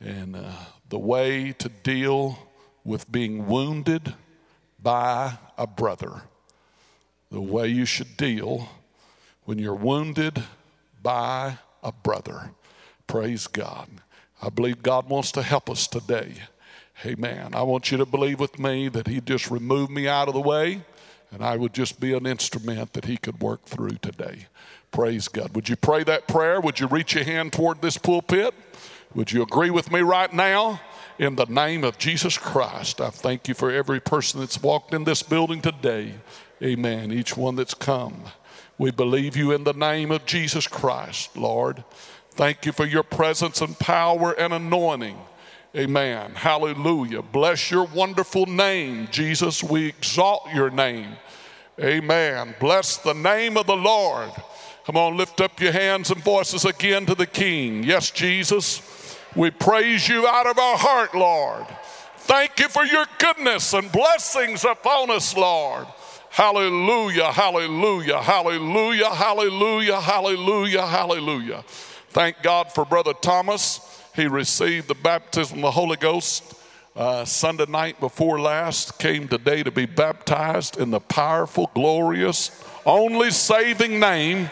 and uh, the way to deal with being wounded by a brother. The way you should deal when you're wounded by a brother. Praise God. I believe God wants to help us today. Amen. I want you to believe with me that He just removed me out of the way and I would just be an instrument that He could work through today. Praise God. Would you pray that prayer? Would you reach your hand toward this pulpit? Would you agree with me right now? In the name of Jesus Christ, I thank you for every person that's walked in this building today. Amen. Each one that's come. We believe you in the name of Jesus Christ, Lord. Thank you for your presence and power and anointing. Amen. Hallelujah. Bless your wonderful name, Jesus. We exalt your name. Amen. Bless the name of the Lord. Come on, lift up your hands and voices again to the King. Yes, Jesus. We praise you out of our heart, Lord. Thank you for your goodness and blessings upon us, Lord. Hallelujah, hallelujah, hallelujah, hallelujah, hallelujah, hallelujah. Thank God for Brother Thomas. He received the baptism of the Holy Ghost uh, Sunday night before last, came today to be baptized in the powerful, glorious, only saving name,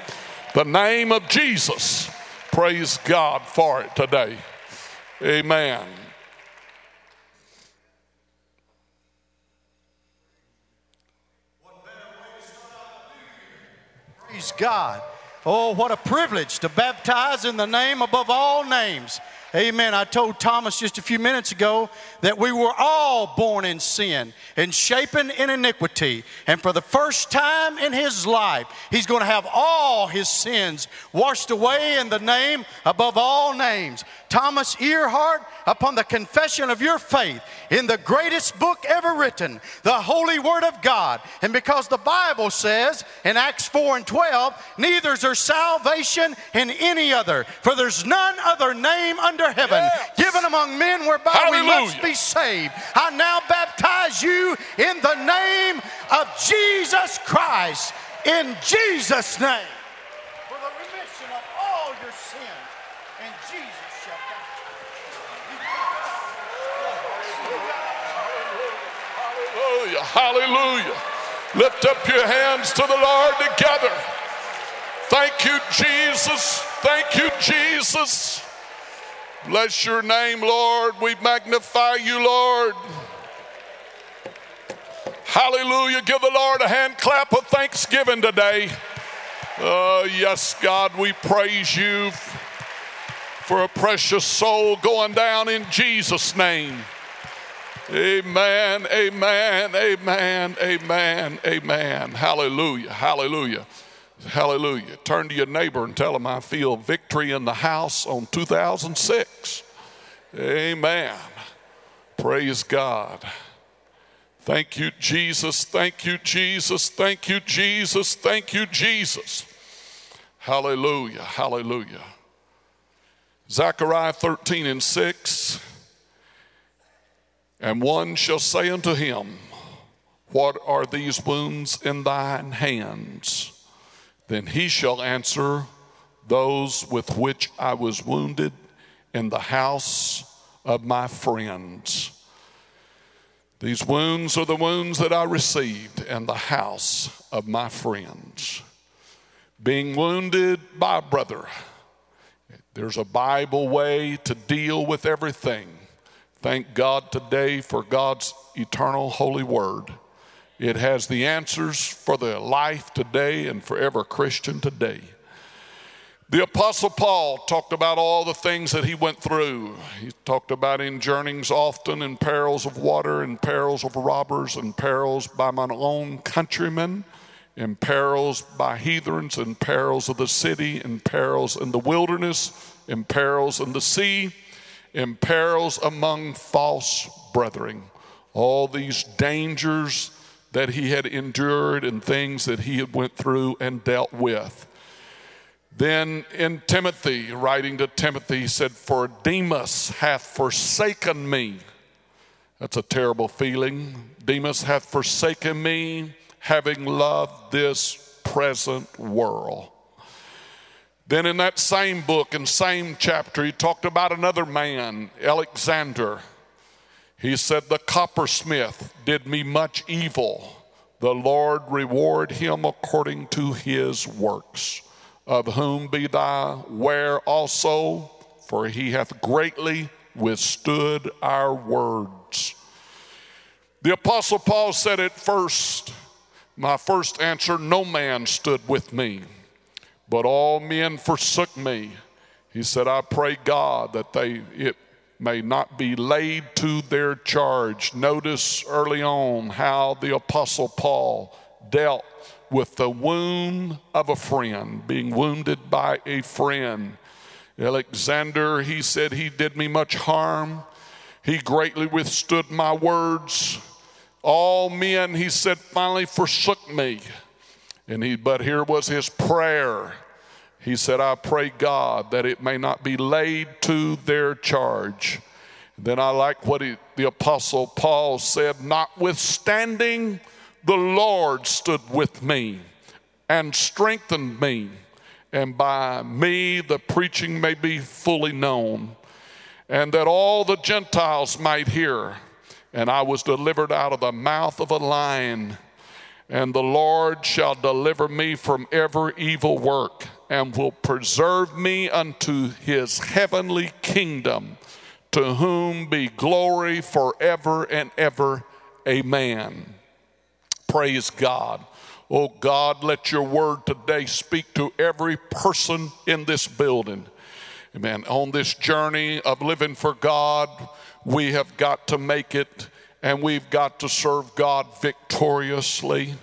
the name of Jesus. Praise God for it today. Amen. Praise God. Oh, what a privilege to baptize in the name above all names. Amen. I told Thomas just a few minutes ago that we were all born in sin and shapen in iniquity. And for the first time in his life, he's going to have all his sins washed away in the name above all names. Thomas Earhart, upon the confession of your faith in the greatest book ever written, the Holy Word of God. And because the Bible says in Acts 4 and 12, neither is there salvation in any other, for there's none other name under heaven yes. given among men whereby Hallelujah. we must be saved. I now baptize you in the name of Jesus Christ. In Jesus' name. For the remission of all your sins. And Jesus shall Hallelujah. Hallelujah. Lift up your hands to the Lord together. Thank you, Jesus. Thank you, Jesus. Bless your name, Lord. We magnify you, Lord. Hallelujah. Give the Lord a hand clap of thanksgiving today. Uh, yes, God, we praise you for a precious soul going down in Jesus' name. Amen, amen, amen, amen, amen. Hallelujah, hallelujah, hallelujah. Turn to your neighbor and tell him I feel victory in the house on 2006. Amen. Praise God. Thank you, Jesus. Thank you, Jesus. Thank you, Jesus. Thank you, Jesus. Hallelujah, hallelujah. Zechariah 13 and 6. And one shall say unto him, What are these wounds in thine hands? Then he shall answer, Those with which I was wounded in the house of my friends. These wounds are the wounds that I received in the house of my friends. Being wounded by a brother. There's a Bible way to deal with everything. Thank God today for God's eternal holy word. It has the answers for the life today and for every Christian today. The Apostle Paul talked about all the things that he went through. He talked about in journeyings often, in perils of water, in perils of robbers, in perils by my own countrymen, in perils by heathens, in perils of the city, in perils in the wilderness, in perils in the sea in perils among false brethren. All these dangers that he had endured and things that he had went through and dealt with. Then in Timothy, writing to Timothy, he said, For Demas hath forsaken me. That's a terrible feeling. Demas hath forsaken me, having loved this present world. Then in that same book and same chapter, he talked about another man, Alexander. He said, The coppersmith did me much evil. The Lord reward him according to his works, of whom be thy ware also, for he hath greatly withstood our words. The Apostle Paul said at first, My first answer, no man stood with me but all men forsook me. He said, I pray God that they it may not be laid to their charge. Notice early on how the apostle Paul dealt with the wound of a friend, being wounded by a friend. Alexander, he said, he did me much harm. He greatly withstood my words. All men, he said, finally forsook me. And he, but here was his prayer. He said, I pray God that it may not be laid to their charge. Then I like what he, the apostle Paul said, notwithstanding, the Lord stood with me and strengthened me, and by me the preaching may be fully known, and that all the Gentiles might hear. And I was delivered out of the mouth of a lion and the Lord shall deliver me from every evil work and will preserve me unto his heavenly kingdom, to whom be glory forever and ever. Amen. Praise God. Oh God, let your word today speak to every person in this building. Amen. On this journey of living for God, we have got to make it and we've got to serve God victoriously.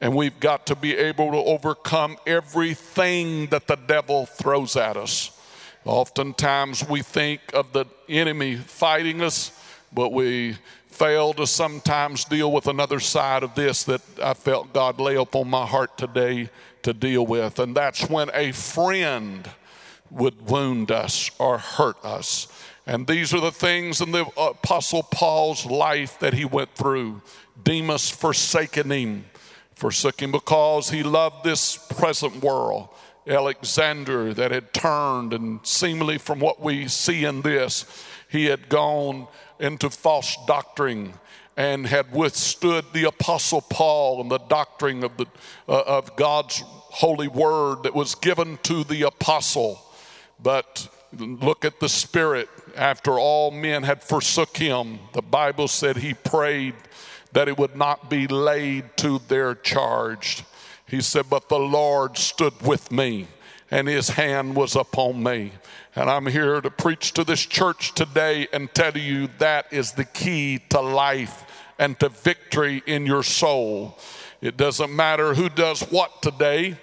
And we've got to be able to overcome everything that the devil throws at us. Oftentimes we think of the enemy fighting us, but we fail to sometimes deal with another side of this that I felt God lay upon my heart today to deal with. And that's when a friend would wound us or hurt us. And these are the things in the Apostle Paul's life that he went through. Demas forsaking him, forsook him because he loved this present world. Alexander, that had turned, and seemingly from what we see in this, he had gone into false doctrine and had withstood the apostle paul and the doctrine of, the, uh, of god's holy word that was given to the apostle but look at the spirit after all men had forsook him, the Bible said he prayed that it would not be laid to their charge. He said, But the Lord stood with me, and his hand was upon me. And I'm here to preach to this church today and tell you that is the key to life and to victory in your soul. It doesn't matter who does what today.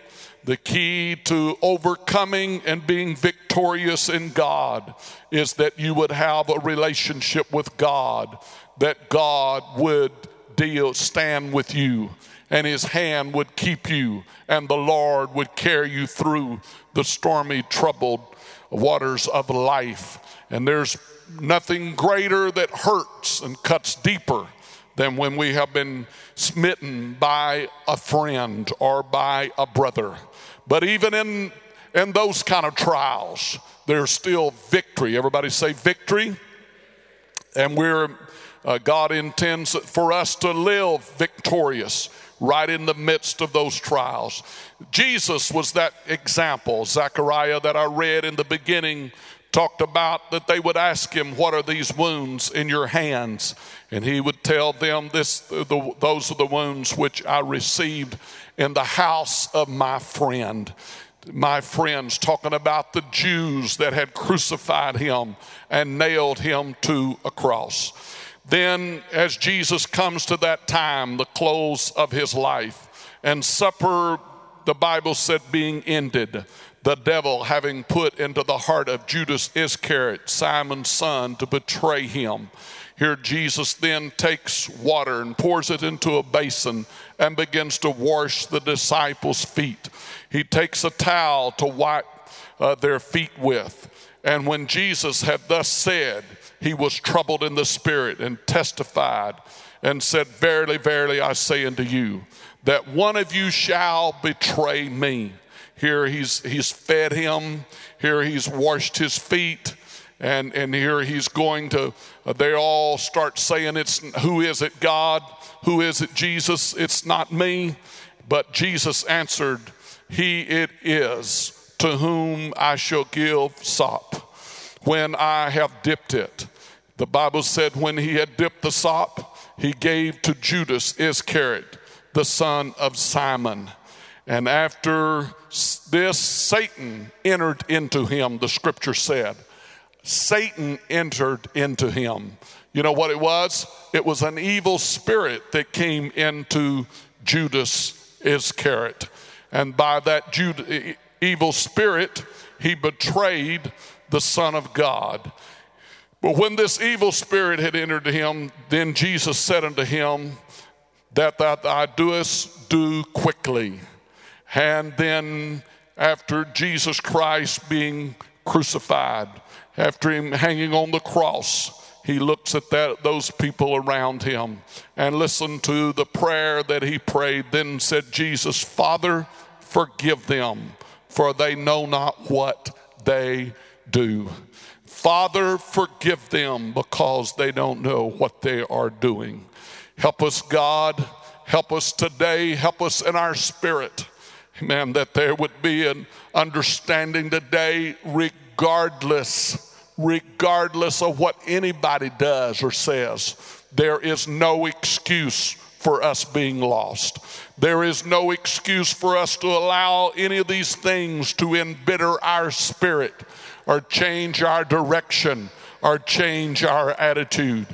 The key to overcoming and being victorious in God is that you would have a relationship with God, that God would deal, stand with you, and his hand would keep you, and the Lord would carry you through the stormy, troubled waters of life. And there's nothing greater that hurts and cuts deeper than when we have been smitten by a friend or by a brother. But even in, in those kind of trials, there's still victory. Everybody say victory. And we're, uh, God intends for us to live victorious right in the midst of those trials. Jesus was that example. Zechariah, that I read in the beginning, talked about that they would ask him, What are these wounds in your hands? And he would tell them, this, the, Those are the wounds which I received in the house of my friend. My friends, talking about the Jews that had crucified him and nailed him to a cross. Then, as Jesus comes to that time, the close of his life, and supper, the Bible said, being ended, the devil having put into the heart of Judas Iscariot, Simon's son, to betray him. Here, Jesus then takes water and pours it into a basin and begins to wash the disciples' feet. He takes a towel to wipe uh, their feet with. And when Jesus had thus said, he was troubled in the spirit and testified and said, Verily, verily, I say unto you, that one of you shall betray me. Here he's, he's fed him. Here he's washed his feet. And, and here he's going to, uh, they all start saying, it's, Who is it, God? Who is it, Jesus? It's not me. But Jesus answered, He it is to whom I shall give sop when I have dipped it. The Bible said, When he had dipped the sop, he gave to Judas Iscariot, the son of Simon. And after this, Satan entered into him, the scripture said. Satan entered into him. You know what it was? It was an evil spirit that came into Judas Iscariot. And by that Jude, evil spirit, he betrayed the Son of God. But when this evil spirit had entered him, then Jesus said unto him, That thou doest, do quickly. And then, after Jesus Christ being crucified, after him hanging on the cross, he looks at that, those people around him and listened to the prayer that he prayed. Then said Jesus, Father, forgive them, for they know not what they do. Father, forgive them because they don't know what they are doing. Help us, God. Help us today. Help us in our spirit. Amen. That there would be an understanding today, regardless regardless of what anybody does or says. There is no excuse for us being lost. There is no excuse for us to allow any of these things to embitter our spirit or change our direction or change our attitude.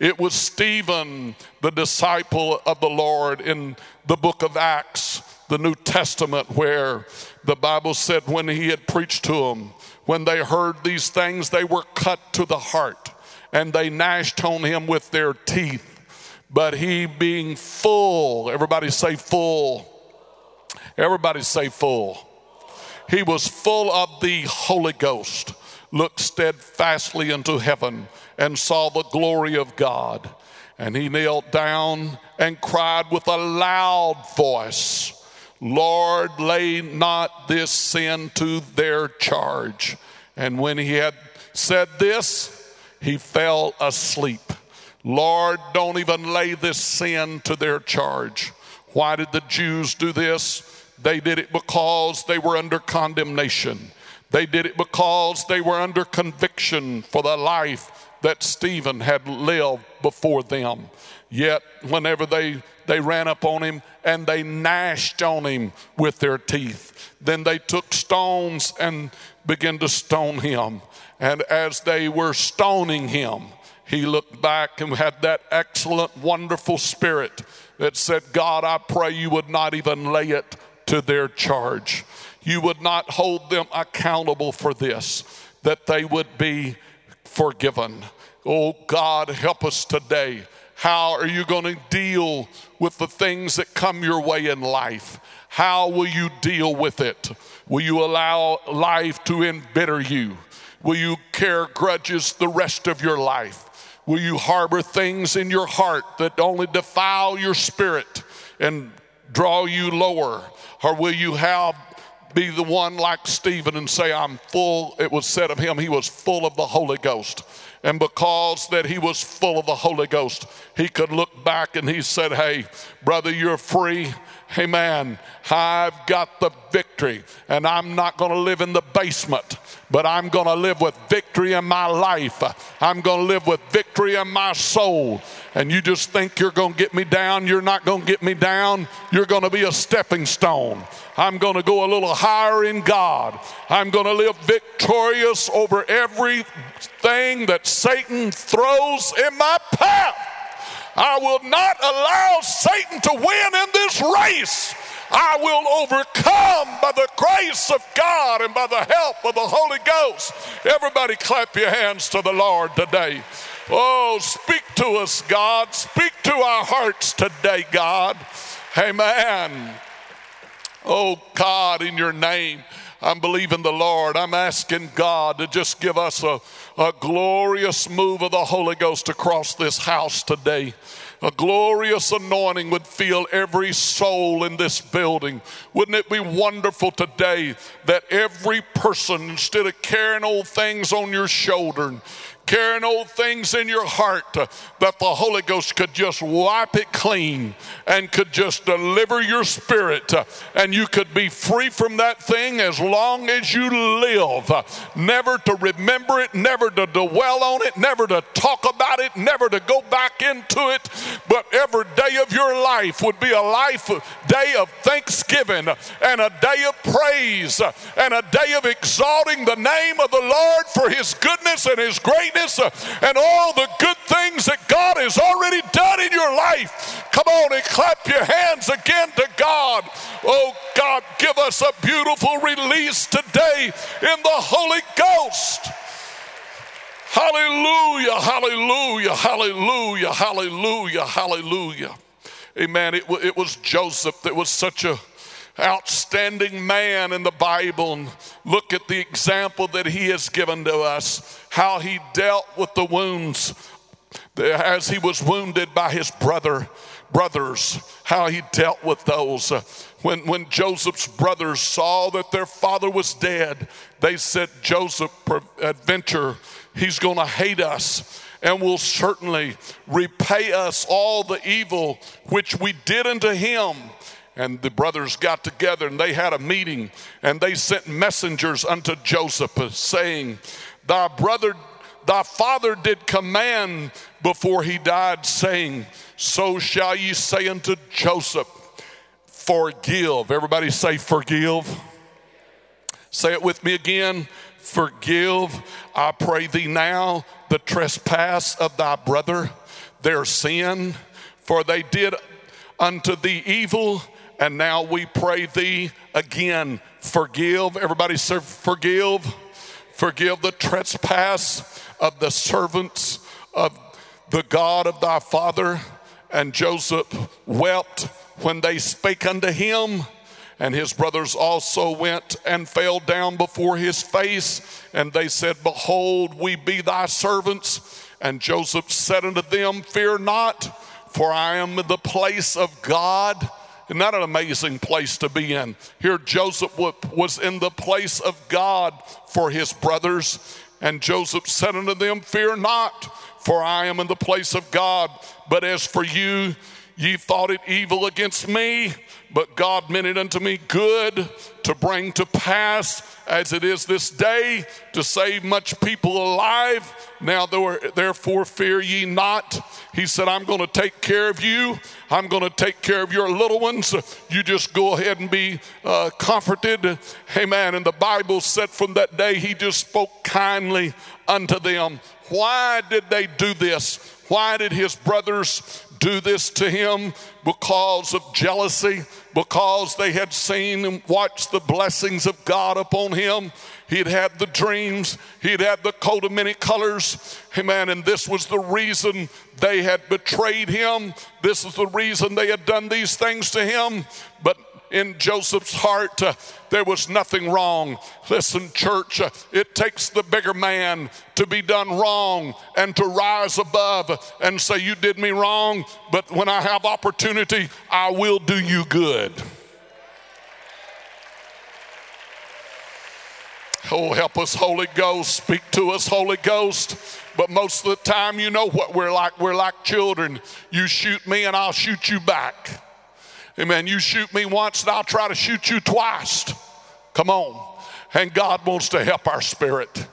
It was Stephen, the disciple of the Lord, in the book of Acts, the New Testament, where the Bible said when he had preached to them, when they heard these things, they were cut to the heart and they gnashed on him with their teeth. But he being full, everybody say full. Everybody say full. He was full of the Holy Ghost, looked steadfastly into heaven and saw the glory of God. And he knelt down and cried with a loud voice. Lord, lay not this sin to their charge. And when he had said this, he fell asleep. Lord, don't even lay this sin to their charge. Why did the Jews do this? They did it because they were under condemnation. They did it because they were under conviction for the life that Stephen had lived before them. Yet, whenever they, they ran up on him and they gnashed on him with their teeth, then they took stones and began to stone him. And as they were stoning him, he looked back and had that excellent, wonderful spirit that said, God, I pray you would not even lay it to their charge. You would not hold them accountable for this, that they would be forgiven. Oh God, help us today. How are you going to deal with the things that come your way in life? How will you deal with it? Will you allow life to embitter you? Will you care grudges the rest of your life? Will you harbor things in your heart that only defile your spirit and draw you lower? Or will you have be the one like Stephen and say, I'm full. It was said of him, he was full of the Holy Ghost. And because that he was full of the Holy Ghost, he could look back and he said, Hey, brother, you're free. Man, I've got the victory, and I'm not going to live in the basement, but I'm going to live with victory in my life. I'm going to live with victory in my soul. And you just think you're going to get me down. You're not going to get me down. You're going to be a stepping stone. I'm going to go a little higher in God. I'm going to live victorious over everything that Satan throws in my path. I will not allow Satan to win in this race. I will overcome by the grace of God and by the help of the Holy Ghost. Everybody clap your hands to the Lord today. Oh, speak to us, God. Speak to our hearts today, God. Amen. Oh, God, in your name. I'm believing the Lord. I'm asking God to just give us a, a glorious move of the Holy Ghost across this house today. A glorious anointing would fill every soul in this building. Wouldn't it be wonderful today that every person, instead of carrying old things on your shoulder, carrying old things in your heart, uh, that the Holy Ghost could just wipe it clean and could just deliver your spirit, uh, and you could be free from that thing as long as you live. Uh, never to remember it, never to dwell on it, never to talk about it, never to go back into it, but every day of your life would be a life day of thanksgiving and a day of praise and a day of exalting the name of the Lord for his goodness and his greatness uh, and all the good things that God has already done in your life. Come on and clap your hands again to God. Oh, God, give us a beautiful release today in the Holy Ghost. Hallelujah, hallelujah, hallelujah, hallelujah, hallelujah. Amen. It, it was Joseph that was such a outstanding man in the Bible. And look at the example that he has given to us how he dealt with the wounds as he was wounded by his brother brothers how he dealt with those when, when joseph's brothers saw that their father was dead they said joseph adventure he's going to hate us and will certainly repay us all the evil which we did unto him and the brothers got together and they had a meeting and they sent messengers unto Joseph saying, Thy brother, thy father did command before he died, saying, So shall ye say unto Joseph, Forgive. Everybody say, Forgive. Say it with me again. Forgive, I pray thee now, the trespass of thy brother, their sin, for they did unto thee evil and now we pray thee again, forgive. Everybody forgive. Forgive the trespass of the servants of the God of thy father. And Joseph wept when they spake unto him. And his brothers also went and fell down before his face. And they said, Behold, we be thy servants. And Joseph said unto them, Fear not, for I am in the place of God that an amazing place to be in? Here, Joseph was in the place of God for his brothers, and Joseph said unto them, Fear not, for I am in the place of God. But as for you, ye thought it evil against me, but God meant it unto me good to bring to pass as it is this day to save much people alive. Now, therefore, fear ye not. He said, I'm going to take care of you. I'm going to take care of your little ones. You just go ahead and be uh, comforted. Amen. And the Bible said from that day, he just spoke kindly unto them. Why did they do this? Why did his brothers do this to him? Because of jealousy, because they had seen and watched the blessings of God upon him. He'd had the dreams, he'd had the coat of many colors. Amen. And this was the reason they had betrayed him. This is the reason they had done these things to him. But in Joseph's heart, uh, there was nothing wrong. Listen, church, uh, it takes the bigger man to be done wrong and to rise above and say, You did me wrong, but when I have opportunity, I will do you good. Oh, help us, Holy Ghost. Speak to us, Holy Ghost. But most of the time, you know what we're like. We're like children. You shoot me, and I'll shoot you back. Amen. You shoot me once, and I'll try to shoot you twice. Come on. And God wants to help our spirit.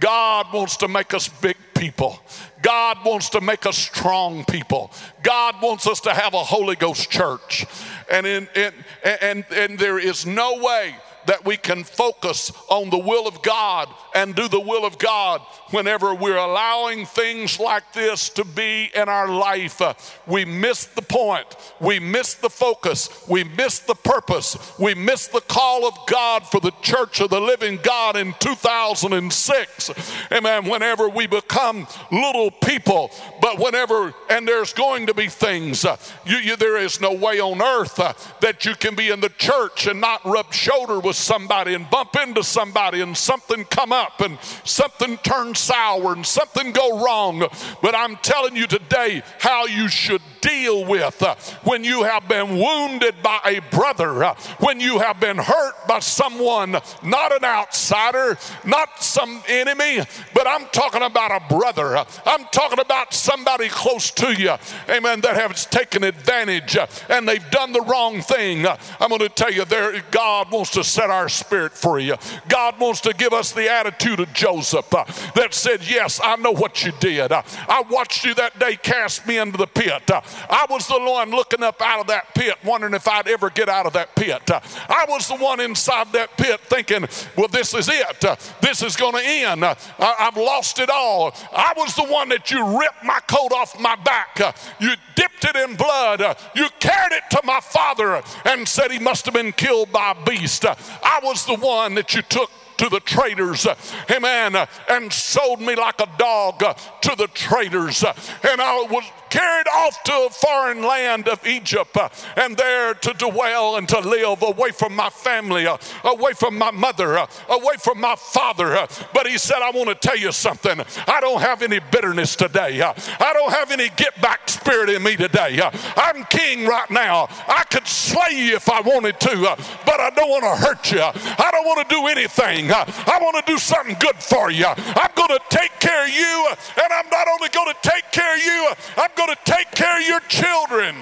God wants to make us big people. God wants to make us strong people. God wants us to have a Holy Ghost church. And, in, in, and, and there is no way that we can focus on the will of God and do the will of God. Whenever we're allowing things like this to be in our life, uh, we miss the point, we miss the focus, we miss the purpose, we miss the call of God for the church of the living God in 2006. Amen. Whenever we become little people, but whenever, and there's going to be things, uh, you, you, there is no way on earth uh, that you can be in the church and not rub shoulder with somebody and bump into somebody and something come up and something turn sour and something go wrong. But I'm telling you today how you should deal with uh, when you have been wounded by a brother, uh, when you have been hurt by someone, not an outsider, not some enemy, but I'm talking about a brother. Uh, I'm talking about somebody close to you, amen, that has taken advantage and they've done the wrong thing. I'm going to tell you, there, God wants to set our spirit free. God wants to give us the attitude of Joseph uh, that said, Yes, I know what you did. Uh, I watched you that day cast me into the pit. Uh, I was the one looking up out of that pit, wondering if I'd ever get out of that pit. Uh, I was the one inside that pit thinking, well, this is it. This is going to end. I've lost it all. I was the one that you ripped my coat off my back. You dipped it in blood. You carried it to my father and said he must have been killed by a beast. I was the one that you took to the traders, amen, and sold me like a dog to the traders. And I was carried off to a foreign land of Egypt uh, and there to dwell and to live away from my family, uh, away from my mother, uh, away from my father. But he said, I want to tell you something. I don't have any bitterness today. I don't have any get back spirit in me today. I'm king right now. I could slay you if I wanted to, but I don't want to hurt you. I don't want to do anything. I want to do something good for you. I'm going to take care of you, and I'm not only going to take care of you, I'm going to take care of your children.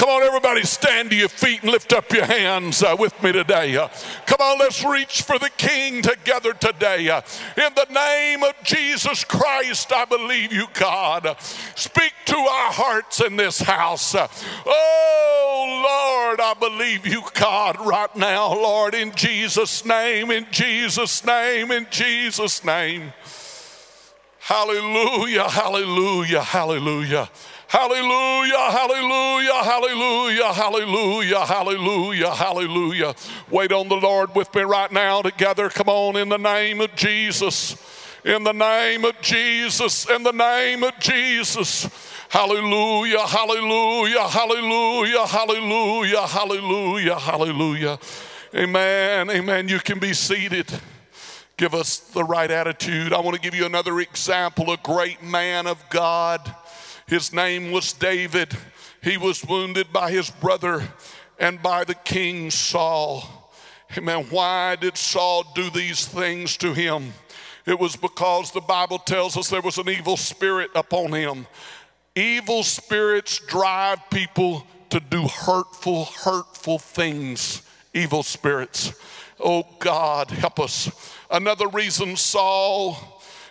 Come on, everybody, stand to your feet and lift up your hands uh, with me today. Uh, come on, let's reach for the King together today. Uh, in the name of Jesus Christ, I believe you, God. Speak to our hearts in this house. Uh, oh, Lord, I believe you, God, right now, Lord, in Jesus' name, in Jesus' name, in Jesus' name. Hallelujah, hallelujah, hallelujah. Hallelujah, hallelujah, hallelujah, hallelujah, hallelujah, hallelujah. Wait on the Lord with me right now together. Come on, in the name of Jesus. In the name of Jesus, in the name of Jesus. Hallelujah, hallelujah, hallelujah, hallelujah, hallelujah, hallelujah. Amen, amen. You can be seated give us the right attitude. I want to give you another example a great man of God. His name was David. He was wounded by his brother and by the king Saul. Amen. Why did Saul do these things to him? It was because the Bible tells us there was an evil spirit upon him. Evil spirits drive people to do hurtful, hurtful things. Evil spirits. Oh God, help us. Another reason Saul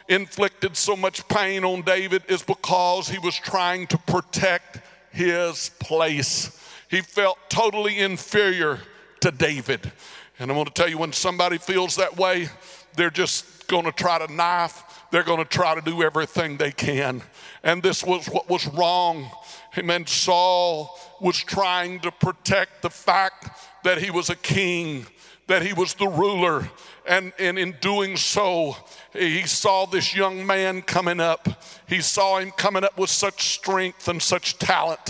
inflicted so much pain on David is because he was trying to protect his place. He felt totally inferior to David. And I'm going to tell you when somebody feels that way, they're just going to try to knife, they're going to try to do everything they can. And this was what was wrong. Amen. Saul was trying to protect the fact that he was a king, that he was the ruler, and, and in doing so, he saw this young man coming up. He saw him coming up with such strength and such talent.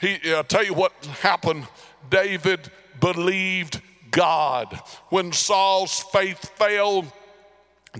He, I'll tell you what happened. David believed God. When Saul's faith failed,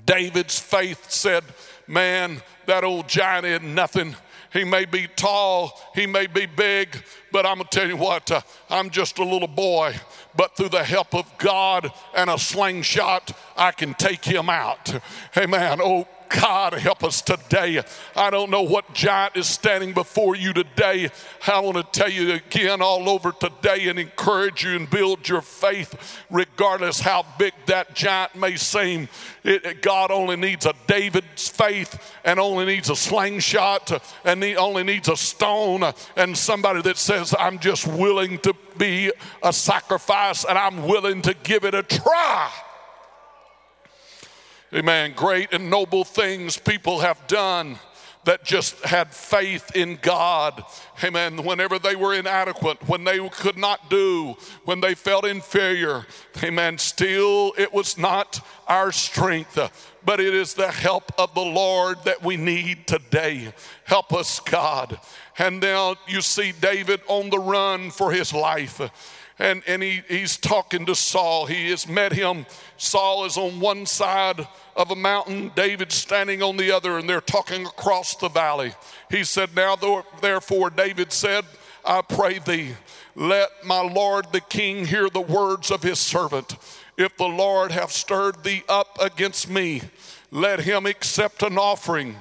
David's faith said, Man, that old giant is nothing. He may be tall, he may be big, but I'm gonna tell you what, uh, I'm just a little boy but through the help of God and a slingshot, I can take him out. Amen. Oh, God, help us today. I don't know what giant is standing before you today. I want to tell you again all over today and encourage you and build your faith, regardless how big that giant may seem. It, God only needs a David's faith and only needs a slingshot and he only needs a stone and somebody that says, I'm just willing to be a sacrifice and I'm willing to give it a try. Amen. Great and noble things people have done that just had faith in God. Amen. Whenever they were inadequate, when they could not do, when they felt inferior, amen. Still, it was not our strength, but it is the help of the Lord that we need today. Help us, God. And now you see David on the run for his life and, and he, he's talking to Saul. He has met him. Saul is on one side of a mountain, David standing on the other, and they're talking across the valley. He said, Now therefore, David said, I pray thee, let my Lord the king hear the words of his servant. If the Lord have stirred thee up against me, let him accept an offering.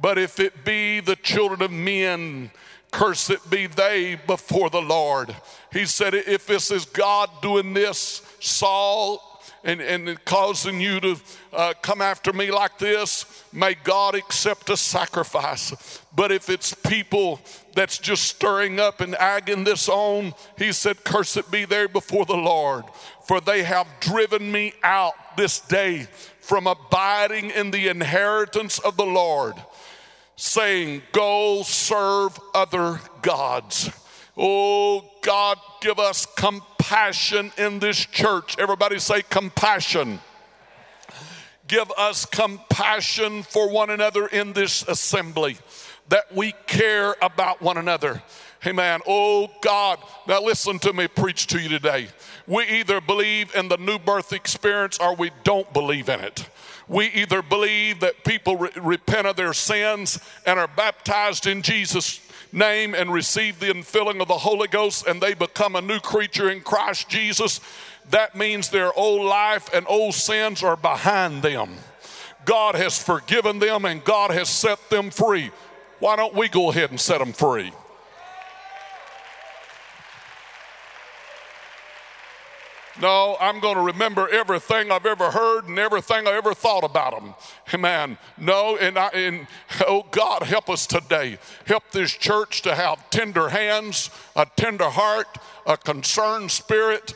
But if it be the children of men, Cursed be they before the Lord. He said, If this is God doing this, Saul, and, and causing you to uh, come after me like this, may God accept a sacrifice. But if it's people that's just stirring up and agging this on, he said, Cursed be they before the Lord, for they have driven me out this day from abiding in the inheritance of the Lord saying, Go serve other gods. Oh, God, give us compassion in this church. Everybody say compassion. Give us compassion for one another in this assembly, that we care about one another. Amen. Oh God, now listen to me preach to you today. We either believe in the new birth experience or we don't believe in it. We either believe that people re- repent of their sins and are baptized in Jesus' name and receive the infilling of the Holy Ghost and they become a new creature in Christ Jesus. That means their old life and old sins are behind them. God has forgiven them and God has set them free. Why don't we go ahead and set them free? No, I'm going to remember everything I've ever heard and everything I ever thought about them. Amen. No, and, I, and oh God, help us today. Help this church to have tender hands, a tender heart, a concerned spirit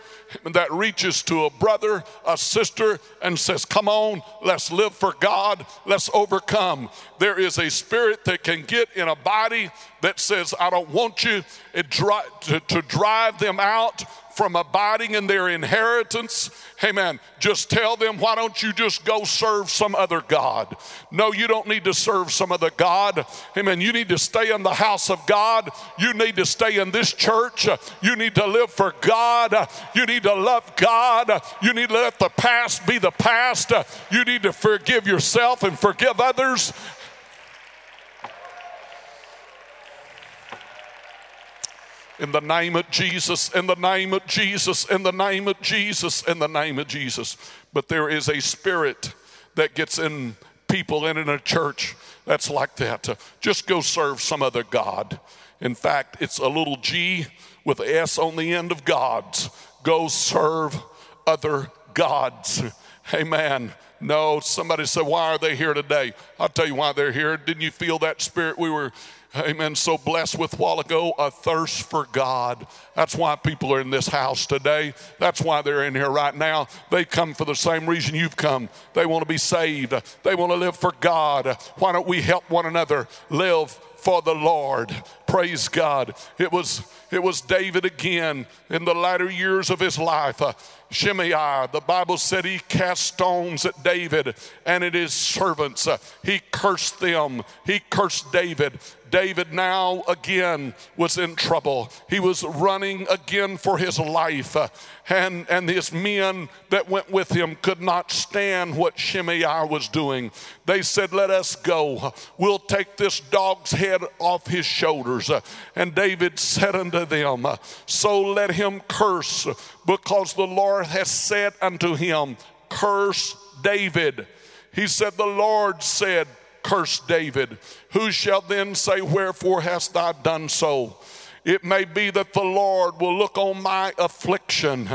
that reaches to a brother, a sister, and says, Come on, let's live for God, let's overcome. There is a spirit that can get in a body that says, I don't want you to, to drive them out from abiding in their inheritance. Amen. Just tell them, why don't you just go serve some other God? No, you don't need to serve some other God. Amen. You need to stay in the house of God. You need to stay in this church. You need to live for God. You need to love God. You need to let the past be the past. You need to forgive yourself and forgive others. In the name of Jesus, in the name of Jesus, in the name of Jesus, in the name of Jesus. But there is a spirit that gets in people and in a church that's like that. Just go serve some other God. In fact, it's a little G with S on the end of gods. Go serve other gods. Amen. No, somebody said, Why are they here today? I'll tell you why they're here. Didn't you feel that spirit we were amen, so blessed with while ago, a thirst for God. That's why people are in this house today. That's why they're in here right now. They come for the same reason you've come. They want to be saved, they want to live for God. Why don't we help one another live for the Lord? Praise God. It was, it was David again in the latter years of his life. Uh, Shimei, the Bible said he cast stones at David and at his servants. Uh, he cursed them. He cursed David. David now again was in trouble. He was running again for his life. And, and his men that went with him could not stand what Shimei was doing. They said, Let us go. We'll take this dog's head off his shoulders. And David said unto them, So let him curse, because the Lord has said unto him, Curse David. He said, The Lord said, Curse David. Who shall then say, Wherefore hast thou done so? It may be that the Lord will look on my affliction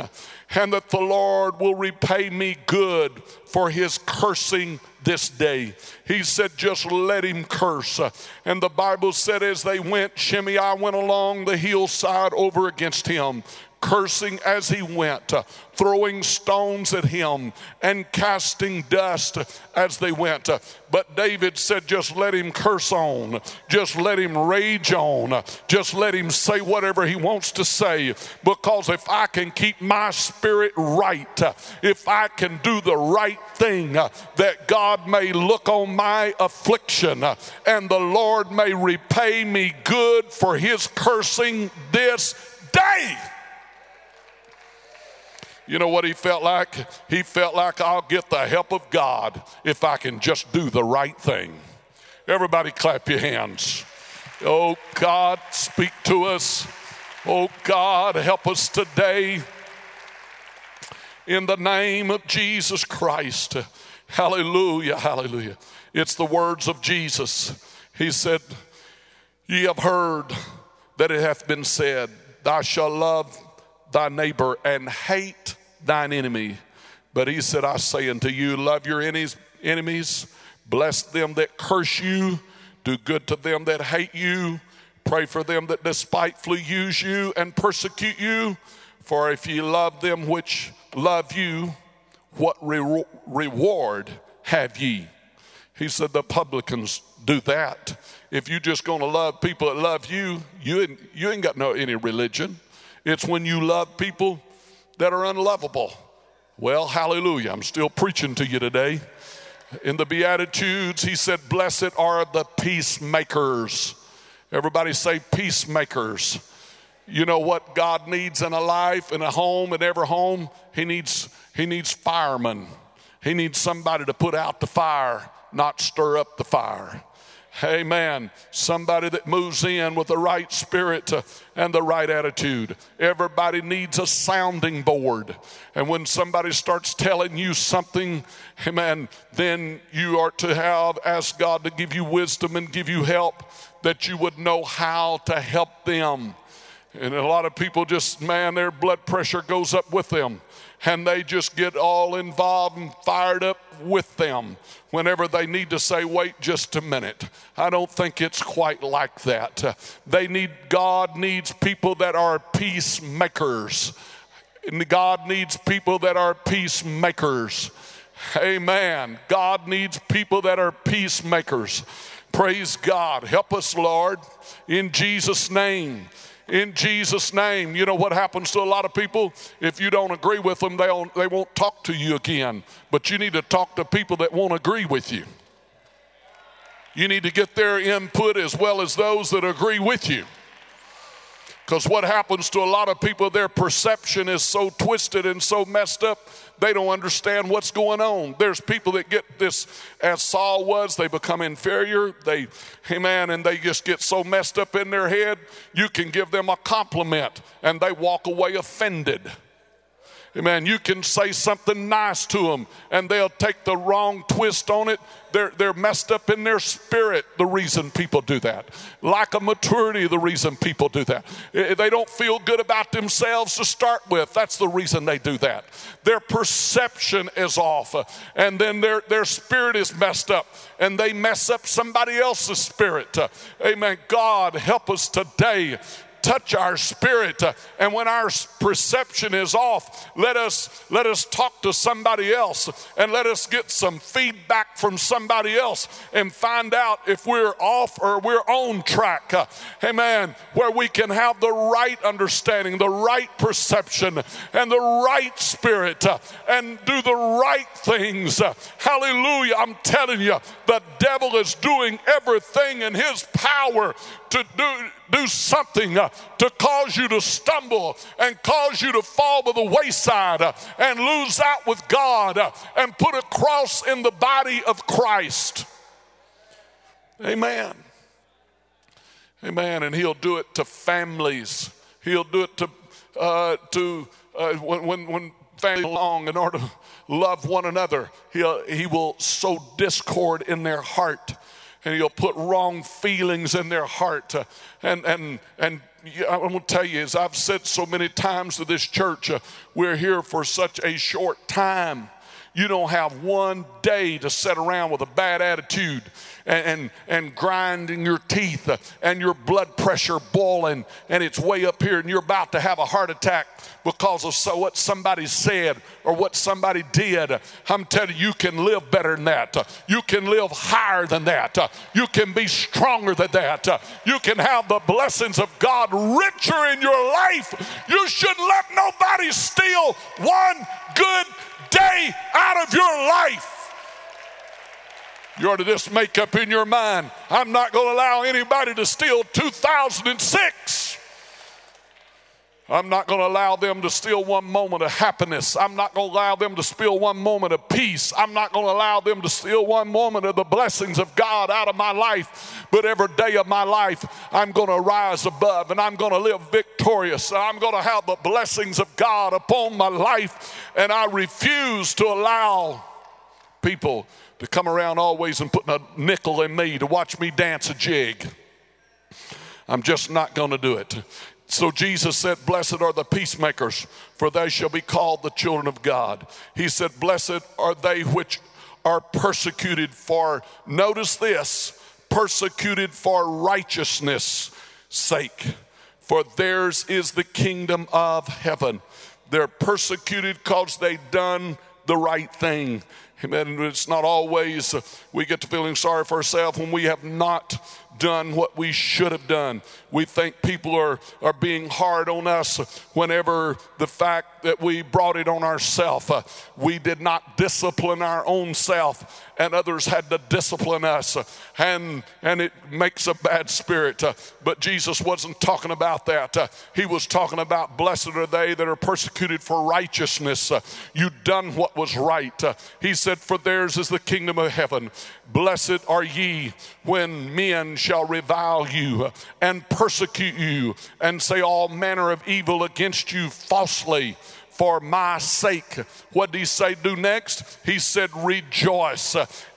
and that the Lord will repay me good for his cursing this day. He said, just let him curse. And the Bible said, as they went, Shimei went along the hillside over against him, cursing as he went, uh, throwing stones at him and casting dust as they went. Uh, but David said, just let him curse on, just let him rage on, just let him say whatever he wants to say. Because if I can keep my spirit right, uh, if I can do the right thing, that God may look on my affliction and the Lord may repay me good for his cursing this day. You know what he felt like? He felt like I'll get the help of God if I can just do the right thing. Everybody, clap your hands. Oh God, speak to us. Oh God, help us today. In the name of Jesus Christ. Hallelujah, hallelujah. It's the words of Jesus. He said, Ye have heard that it hath been said, Thou shalt love thy neighbor and hate thine enemy. But he said, I say unto you, love your enemies, bless them that curse you, do good to them that hate you, pray for them that despitefully use you and persecute you. For if ye love them which love you, what re- reward have ye? He said, The publicans do that. If you're just to love people that love you, you ain't, you ain't got no any religion. It's when you love people that are unlovable. Well, hallelujah. I'm still preaching to you today. In the Beatitudes, he said, Blessed are the peacemakers. Everybody say peacemakers. You know what God needs in a life, in a home, in every home? He needs, he needs firemen. He needs somebody to put out the fire, not stir up the fire. Amen. Somebody that moves in with the right spirit and the right attitude. Everybody needs a sounding board. And when somebody starts telling you something, amen, then you are to have, ask God to give you wisdom and give you help that you would know how to help them. And a lot of people just, man, their blood pressure goes up with them and they just get all involved and fired up with them whenever they need to say, wait just a minute. I don't think it's quite like that. they need, God needs people that are peacemakers. And God needs people that are peacemakers. Amen. God needs people that are peacemakers. Praise God. Help us, Lord, in Jesus' name in Jesus' name. You know what happens to a lot of people? If you don't agree with them, they'll, they won't talk to you again. But you need to talk to people that won't agree with you. You need to get their input as well as those that agree with you. Because what happens to a lot of people, their perception is so twisted and so messed up, they don't understand what's going on. There's people that get this, as Saul was, they become inferior. They, amen, and they just get so messed up in their head, you can give them a compliment and they walk away offended. Amen. You can say something nice to them and they'll take the wrong twist on it. They're, they're messed up in their spirit, the reason people do that. Lack of maturity, the reason people do that. They don't feel good about themselves to start with. That's the reason they do that. Their perception is off uh, and then their, their spirit is messed up and they mess up somebody else's spirit. Uh, Amen. God, help us today touch our spirit. And when our perception is off, let us let us talk to somebody else and let us get some feedback from somebody else and find out if we're off or we're on track. Amen. Where we can have the right understanding, the right perception, and the right spirit and do the right things. Hallelujah. I'm telling you, the devil is doing everything in his power to do, do something uh, to cause you to stumble and cause you to fall to the wayside uh, and lose out with God uh, and put a cross in the body of Christ. Amen. Amen. And he'll do it to families. He'll do it to, uh, to uh, when, when, family along in order to love one another. He'll, he will sow discord in their heart and he'll put wrong feelings in their heart. Uh, and, and, and I'm going to tell you, as I've said so many times to this church, uh, we're here for such a short time. You don't have one day to sit around with a bad attitude and, and, and grinding your teeth and your blood pressure boiling and it's way up here and you're about to have a heart attack because of so what somebody said or what somebody did. I'm telling you, you can live better than that. You can live higher than that. You can be stronger than that. You can have the blessings of God richer in your life. You should let nobody steal one good day out of your life. You ought to just make up in your mind I'm not going to allow anybody to steal 2006. I'm not going to allow them to steal one moment of happiness. I'm not going to allow them to steal one moment of peace. I'm not going to allow them to steal one moment of the blessings of God out of my life. But every day of my life, I'm going to rise above and I'm going to live victorious. I'm going to have the blessings of God upon my life. And I refuse to allow people to come around always and put a nickel in me to watch me dance a jig. I'm just not going to do it. So Jesus said, Blessed are the peacemakers, for they shall be called the children of God. He said, Blessed are they which are persecuted for, notice this, persecuted for righteousness' sake, for theirs is the kingdom of heaven. They're persecuted because they done the right thing. Amen. It's not always uh, we get to feeling sorry for ourselves when we have not done what we should have done. We think people are, are being hard on us whenever the fact that we brought it on ourselves. Uh, we did not discipline our own self, and others had to discipline us, and, and it makes a bad spirit. Uh, but Jesus wasn't talking about that. Uh, he was talking about blessed are they that are persecuted for righteousness. Uh, you done what was right. Uh, he said, For theirs is the kingdom of heaven. Blessed are ye when men shall revile you and persecute you and say all manner of evil against you falsely for my sake. What did he say do next? He said, Rejoice,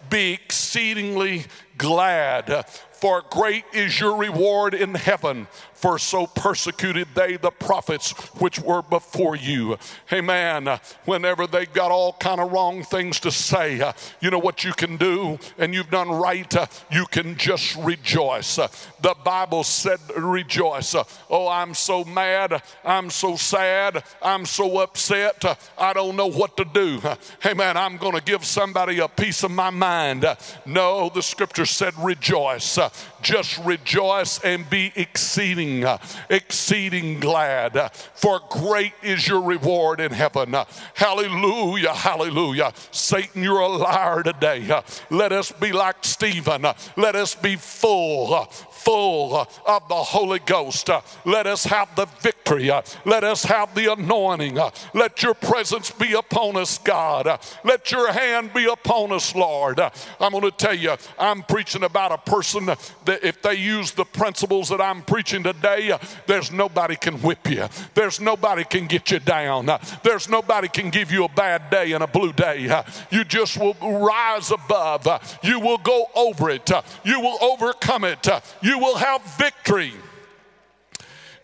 be exceedingly glad, for great is your reward in heaven for so persecuted they the prophets which were before you. Amen. Whenever they got all kind of wrong things to say, uh, you know what you can do, and you've done right, uh, you can just rejoice. Uh, the Bible said, rejoice. Oh, I'm so mad. I'm so sad. I'm so upset. I don't know what to do. Hey, man, I'm going to give somebody a piece of my mind. No, the scripture said, rejoice. Just rejoice and be exceeding exceeding, uh, exceeding glad, uh, for great is your reward in heaven. Uh, hallelujah, hallelujah. Satan, you're a liar today. Let us be like Stephen. Let us be full, full of the Holy Ghost. Let us have the victory. Let us have the anointing. Let your presence be upon us, God. Let your hand be upon us, Lord. I'm going to tell you, I'm preaching about a person that if they use the principles that I'm preaching today, there's nobody can whip you. There's nobody can get you down. There's nobody can give you a bad day and a blue day. You just will rise above. You will go over it. You will overcome it. You you will have victory.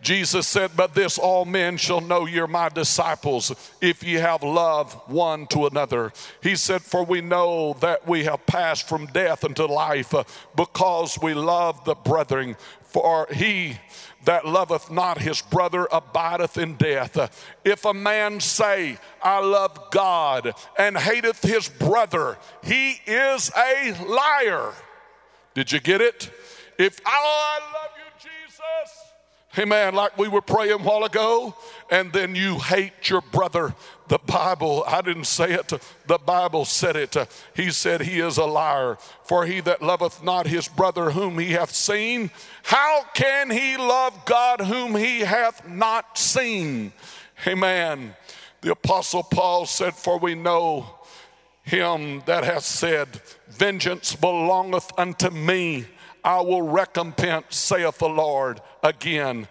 Jesus said, But this all men shall know you're my disciples if ye have love one to another. He said, For we know that we have passed from death unto life because we love the brethren. For he that loveth not his brother abideth in death. If a man say, I love God, and hateth his brother, he is a liar. Did you get it? If oh, I love you, Jesus. Amen. Like we were praying a while ago, and then you hate your brother. The Bible, I didn't say it, the Bible said it. He said, He is a liar. For he that loveth not his brother whom he hath seen, how can he love God whom he hath not seen? Amen. The Apostle Paul said, For we know him that hath said, Vengeance belongeth unto me. I will recompense, saith the Lord. Again,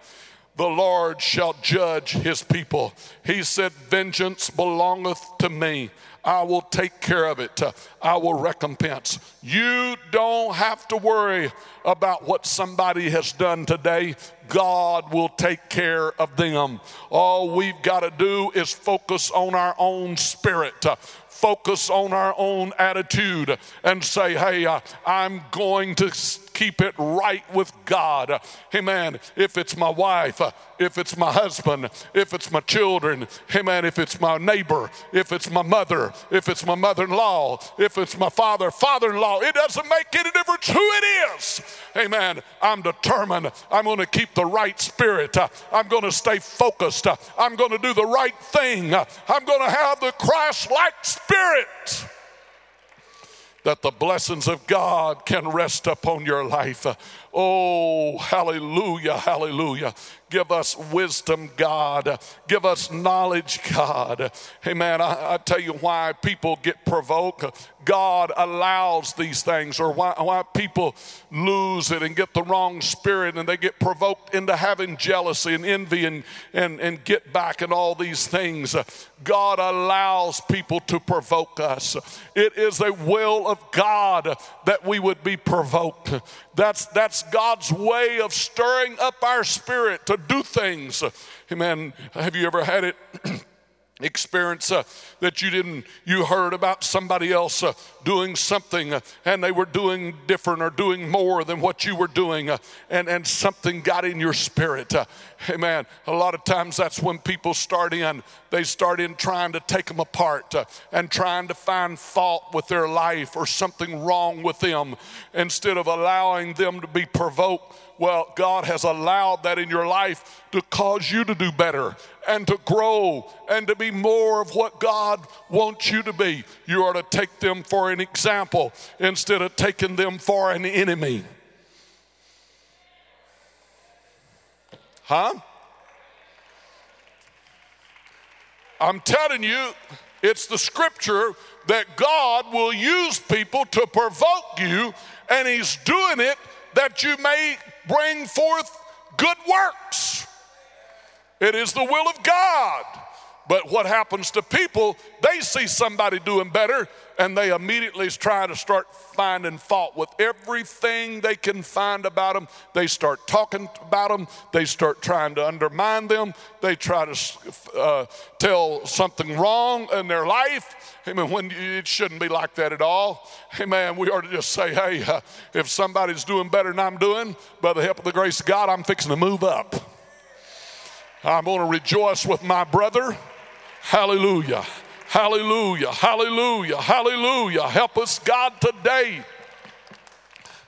the Lord shall judge his people. He said, Vengeance belongeth to me. I will take care of it. I will recompense. You don't have to worry about what somebody has done today. God will take care of them. All we've got to do is focus on our own spirit, focus on our own attitude and say, hey, uh, I'm going to keep it right with God. Amen. If it's my wife, if it's my husband, if it's my children, amen. If it's my neighbor, if it's my mother, if it's my mother in law, if it's my father, father in law, it doesn't make any difference who it is. Amen. I'm determined. I'm going to keep the right spirit. I'm going to stay focused. I'm going to do the right thing. I'm going to have the Christ like spirit that the blessings of God can rest upon your life. Oh, hallelujah, hallelujah. Give us wisdom, God. Give us knowledge, God. Hey, man, I, I tell you why people get provoked. God allows these things, or why, why people lose it and get the wrong spirit and they get provoked into having jealousy and envy and, and, and get back and all these things. God allows people to provoke us. It is a will of God that we would be provoked. That's, that's God's way of stirring up our spirit to do things. Amen. Have you ever had it? experience uh, that you didn't you heard about somebody else uh, doing something uh, and they were doing different or doing more than what you were doing uh, and and something got in your spirit uh, hey man a lot of times that's when people start in they start in trying to take them apart uh, and trying to find fault with their life or something wrong with them instead of allowing them to be provoked well, God has allowed that in your life to cause you to do better and to grow and to be more of what God wants you to be. You are to take them for an example instead of taking them for an enemy. Huh? I'm telling you, it's the scripture that God will use people to provoke you, and He's doing it that you may bring forth good works. It is the will of God. But what happens to people, they see somebody doing better and they immediately try to start finding fault with everything they can find about them. They start talking about them. They start trying to undermine them. They try to uh, tell something wrong in their life. Amen. When it shouldn't be like that at all. Amen. We ought to just say, hey, uh, if somebody's doing better than I'm doing, by the help of the grace of God, I'm fixing to move up. I'm going to rejoice with my brother. Hallelujah. Hallelujah. Hallelujah. Hallelujah. Help us, God, today.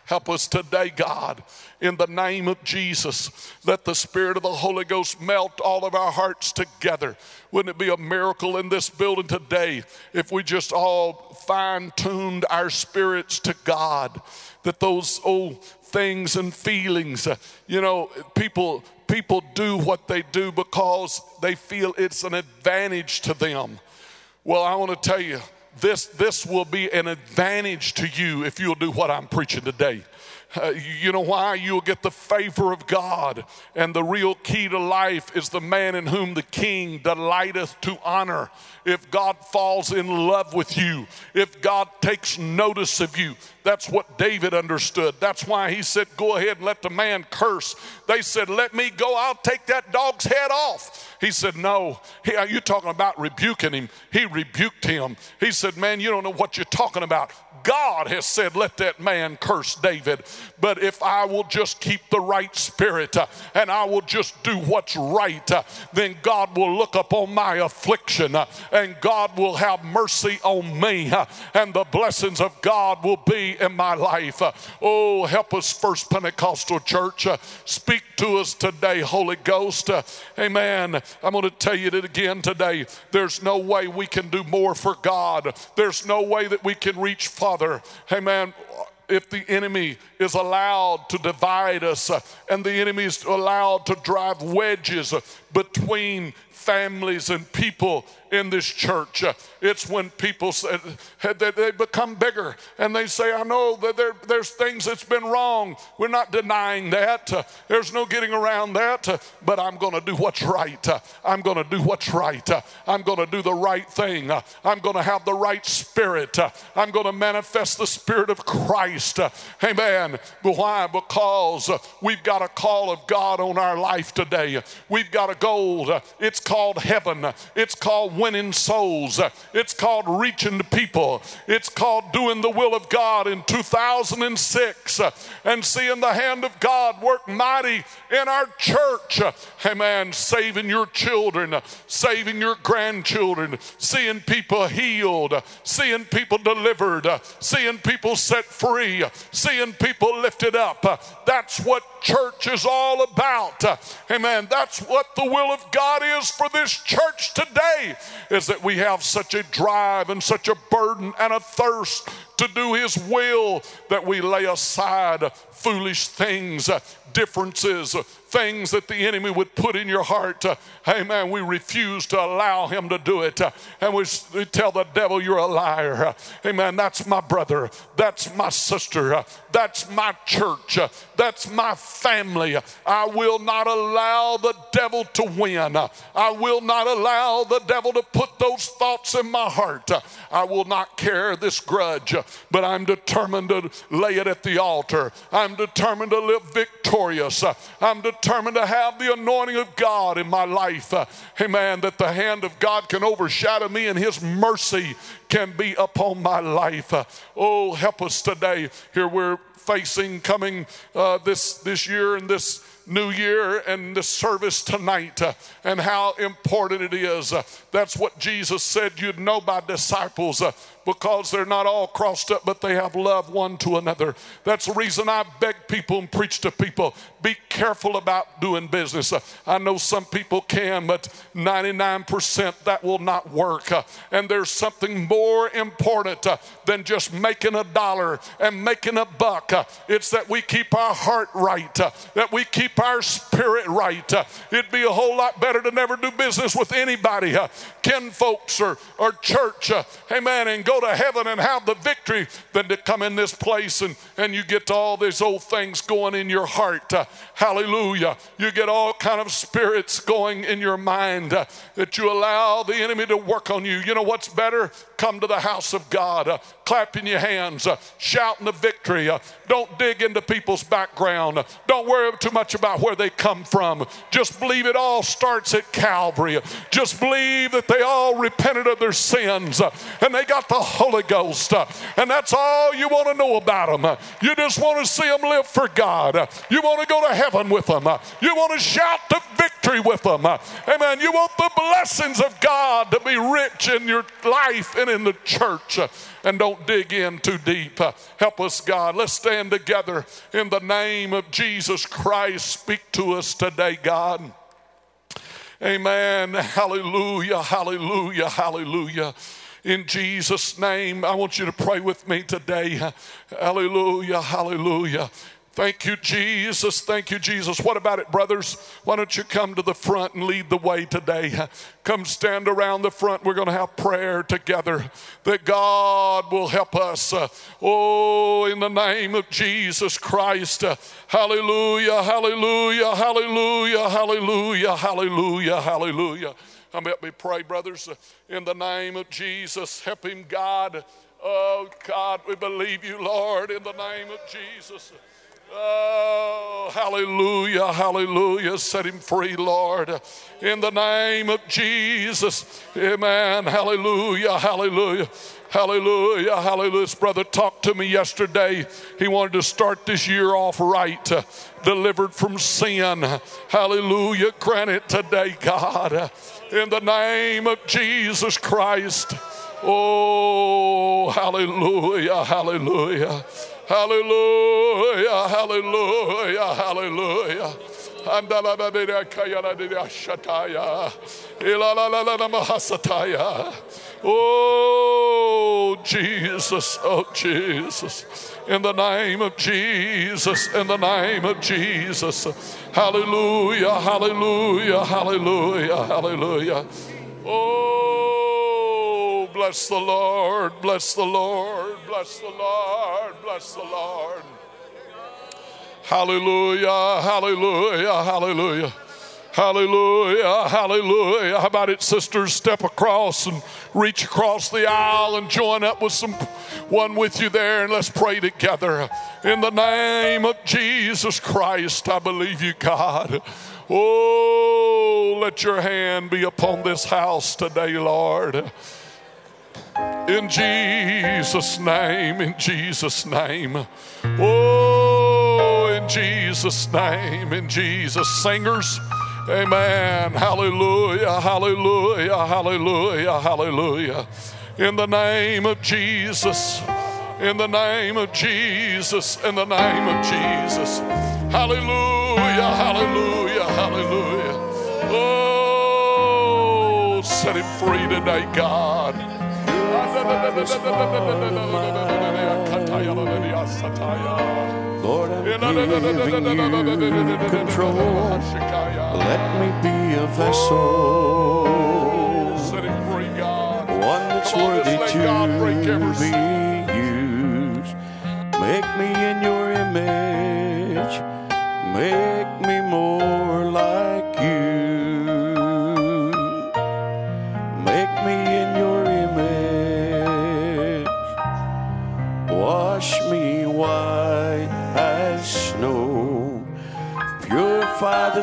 Help us today, God, in the name of Jesus. Let the Spirit of the Holy Ghost melt all of our hearts together. Wouldn't it be a miracle in this building today if we just all fine tuned our spirits to God? That those old things and feelings, uh, you know, people people do what they do because they feel it's an advantage to them. Well, I want to tell you, this, this will be an advantage to you if you'll do what I'm preaching today. Uh, you know why? You'll get the favor of God. And the real key to life is the man in whom the king delighteth to honor. If God falls in love with you, if God takes notice of you, that's what David understood. That's why he said, Go ahead and let the man curse. They said, Let me go, I'll take that dog's head off. He said, No. Are you talking about rebuking him? He rebuked him. He said, Man, you don't know what you're talking about. God has said, Let that man curse David. But if I will just keep the right spirit uh, and I will just do what's right, uh, then God will look upon my affliction uh, and God will have mercy on me uh, and the blessings of God will be in my life. Uh, oh, help us, First Pentecostal Church. Uh, speak to us today, Holy Ghost. amen. I'm going to tell you it again today. There's no way we can do more for God, there's no way that we can reach far Father, amen, if the enemy is allowed to divide us uh, and the enemy is allowed to drive wedges uh, between families and people in this church. Uh, it's when people say, uh, they become bigger and they say, I know that there, there's things that's been wrong. We're not denying that. Uh, there's no getting around that, uh, but I'm going to do what's right. Uh, I'm going to do what's right. Uh, I'm going to do the right thing. I'm going to have the right spirit. I'm going to manifest the spirit of Christ. Amen. Why? Because we've got a call of God on our life today. We've got a goal. It's called heaven. It's called winning souls. It's called reaching the people. It's called doing the will of God in 2006 and seeing the hand of God work mighty in our church. Amen. Saving your children, saving your grandchildren, seeing people healed, seeing people delivered, seeing people set free, seeing people lifted up. That's what church is all about. Amen. That's what the will of God is for this church today is that we have such a drive and such a burden and a thirst to do his will that we lay aside foolish things, differences, things that the enemy would put in your heart. Amen. we refuse to allow him to do it. And we, tell the devil, You're a liar. Amen. that's my brother. That's my sister. That's my church. That's my family. I will not allow the devil to win. I will not allow the devil to put those thoughts in my heart. I will not carry this grudge, but I'm determined to lay it at the altar. I'm determined to live victorious. I'm determined to have the anointing of God in my life. Amen. That the hand of God can overshadow me and His mercy can be upon my life. Oh, help us today. Here we're facing coming uh, this this year and this new year and the service tonight uh, and how important it is. Uh, that's what Jesus said you'd know by disciples uh, because they're not all crossed up, but they have love one to another. That's the reason I beg people and preach to people be careful about doing business. Uh, I know some people can, but 99% that will not work. Uh, and there's something more important uh, than just making a dollar and making a buck. It's that we keep our heart right, that we keep our spirit right. It'd be a whole lot better to never do business with anybody, kin folks or, or church. amen. And go to heaven and have the victory than to come in this place and, and you get to all these old things going in your heart. Hallelujah. You get all kind of spirits going in your mind uh, that you allow the enemy to work on you. You know what's better? Come to the house of God, uh, clapping your hands, uh, shouting the victory. Uh, don't dig into people's background. Don't worry too much about where they come from. Just believe it all starts at Calvary. Just believe that they all repented of their sins uh, and they got the Holy Ghost. And that's all you want to know about them. You just want to see them live for God. You want to go to heaven with them. You want to shout the victory with them. Amen. You want the blessings of God to be rich in your life and in the church and don't dig in too deep. Help us, God. Let's stand together in the name of Jesus Christ. Speak to us today, God. Amen. Hallelujah, hallelujah, hallelujah. In Jesus' name, I want you to pray with me today. Hallelujah, hallelujah. Thank you, Jesus. Thank you, Jesus. What about it, brothers? Why don't you come to the front and lead the way today? Come stand around the front. We're going to have prayer together that God will help us. oh, in the name of Jesus Christ. hallelujah, hallelujah, hallelujah, hallelujah, hallelujah, hallelujah. Come help me pray, brothers, in the name of Jesus. Help him, God. Oh, God, we believe you, Lord, in the name of Jesus. Oh, hallelujah, hallelujah. Set him free, Lord. In the name of Jesus. Amen. Hallelujah, hallelujah. Hallelujah, hallelujah. This brother talked to me yesterday. He wanted to start this year off right, uh, delivered from sin. Hallelujah. Grant it today, God. In the name of Jesus Christ. Oh, hallelujah, hallelujah. Hallelujah, hallelujah, hallelujah. Oh, Jesus, oh, Jesus. In the name of Jesus, in the name of Jesus. Hallelujah, hallelujah, hallelujah, hallelujah. Oh, bless the Lord, bless the Lord, bless the Lord, bless the Lord. Hallelujah, hallelujah, hallelujah. Hallelujah, hallelujah. How about it, sisters? Step across and reach across the aisle and join up with some one with you there, and let's pray together. In the name of Jesus Christ, I believe you, God. Oh, let your hand be upon this house today, Lord. In Jesus' name, in Jesus' name. Oh, in Jesus' name, in Jesus. Singers, amen. Hallelujah, hallelujah, hallelujah, hallelujah. In the name of Jesus, in the name of Jesus, in the name of Jesus. Hallelujah, hallelujah, hallelujah. Oh, set him free today, God. Lord, I'm giving you control. Let me be a vessel, Set him free, God. one that's worthy just God break to be used. Make me in your image, make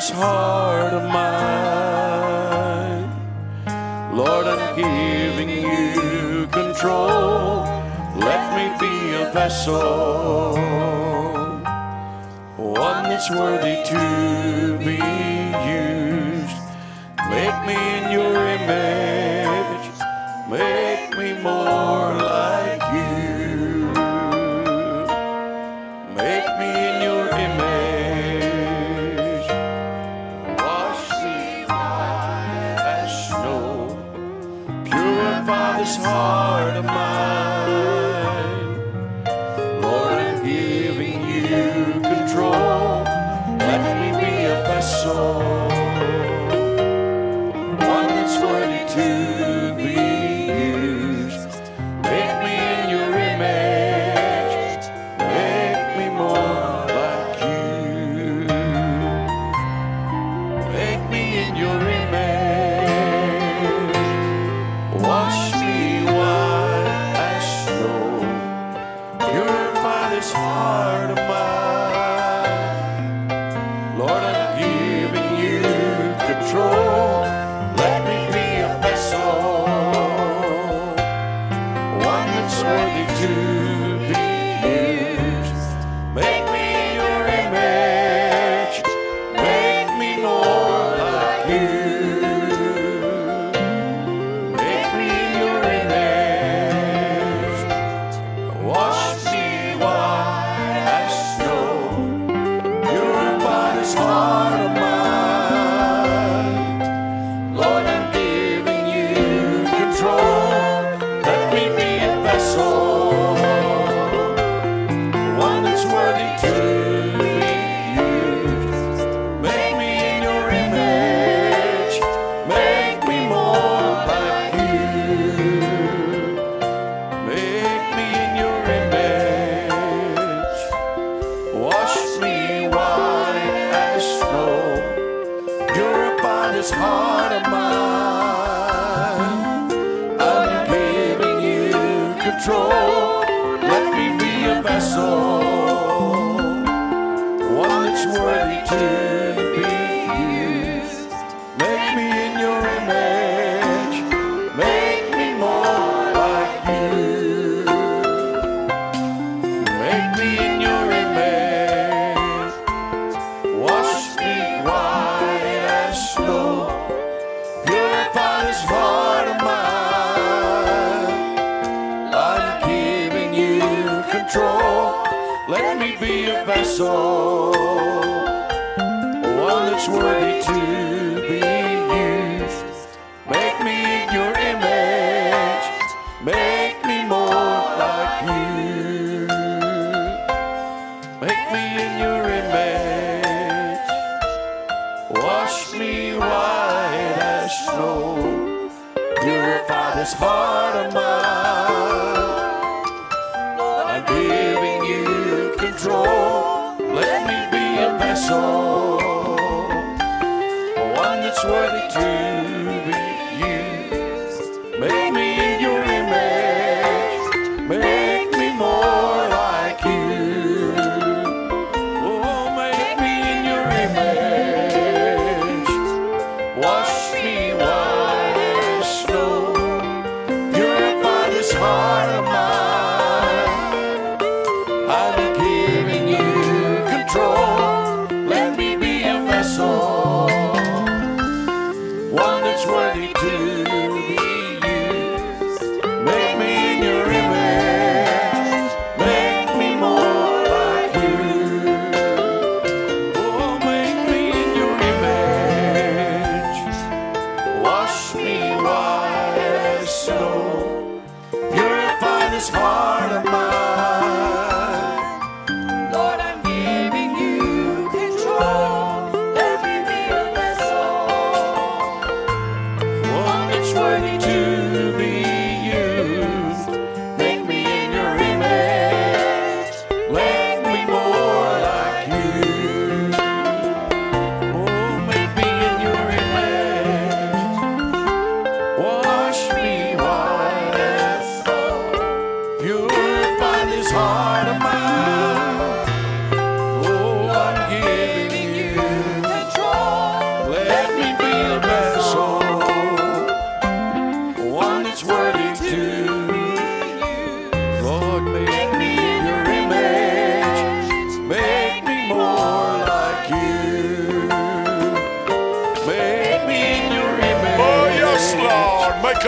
this heart of mine. Lord, I'm giving you control. Let me be a vessel, one that's worthy to be used. Make me in your image, make me more like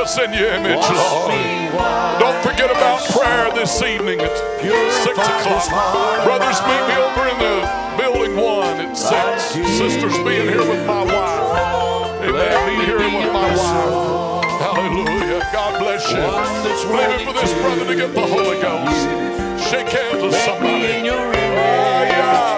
us in your image, Lord. Don't forget about prayer this evening at 6 o'clock. Brothers, meet me over in the building one at 6. Sisters, being here with my wife. Amen. Be here with my wife. Hallelujah. God bless you. Believe for this brother to get the Holy Ghost. Shake hands with somebody. Oh, yeah.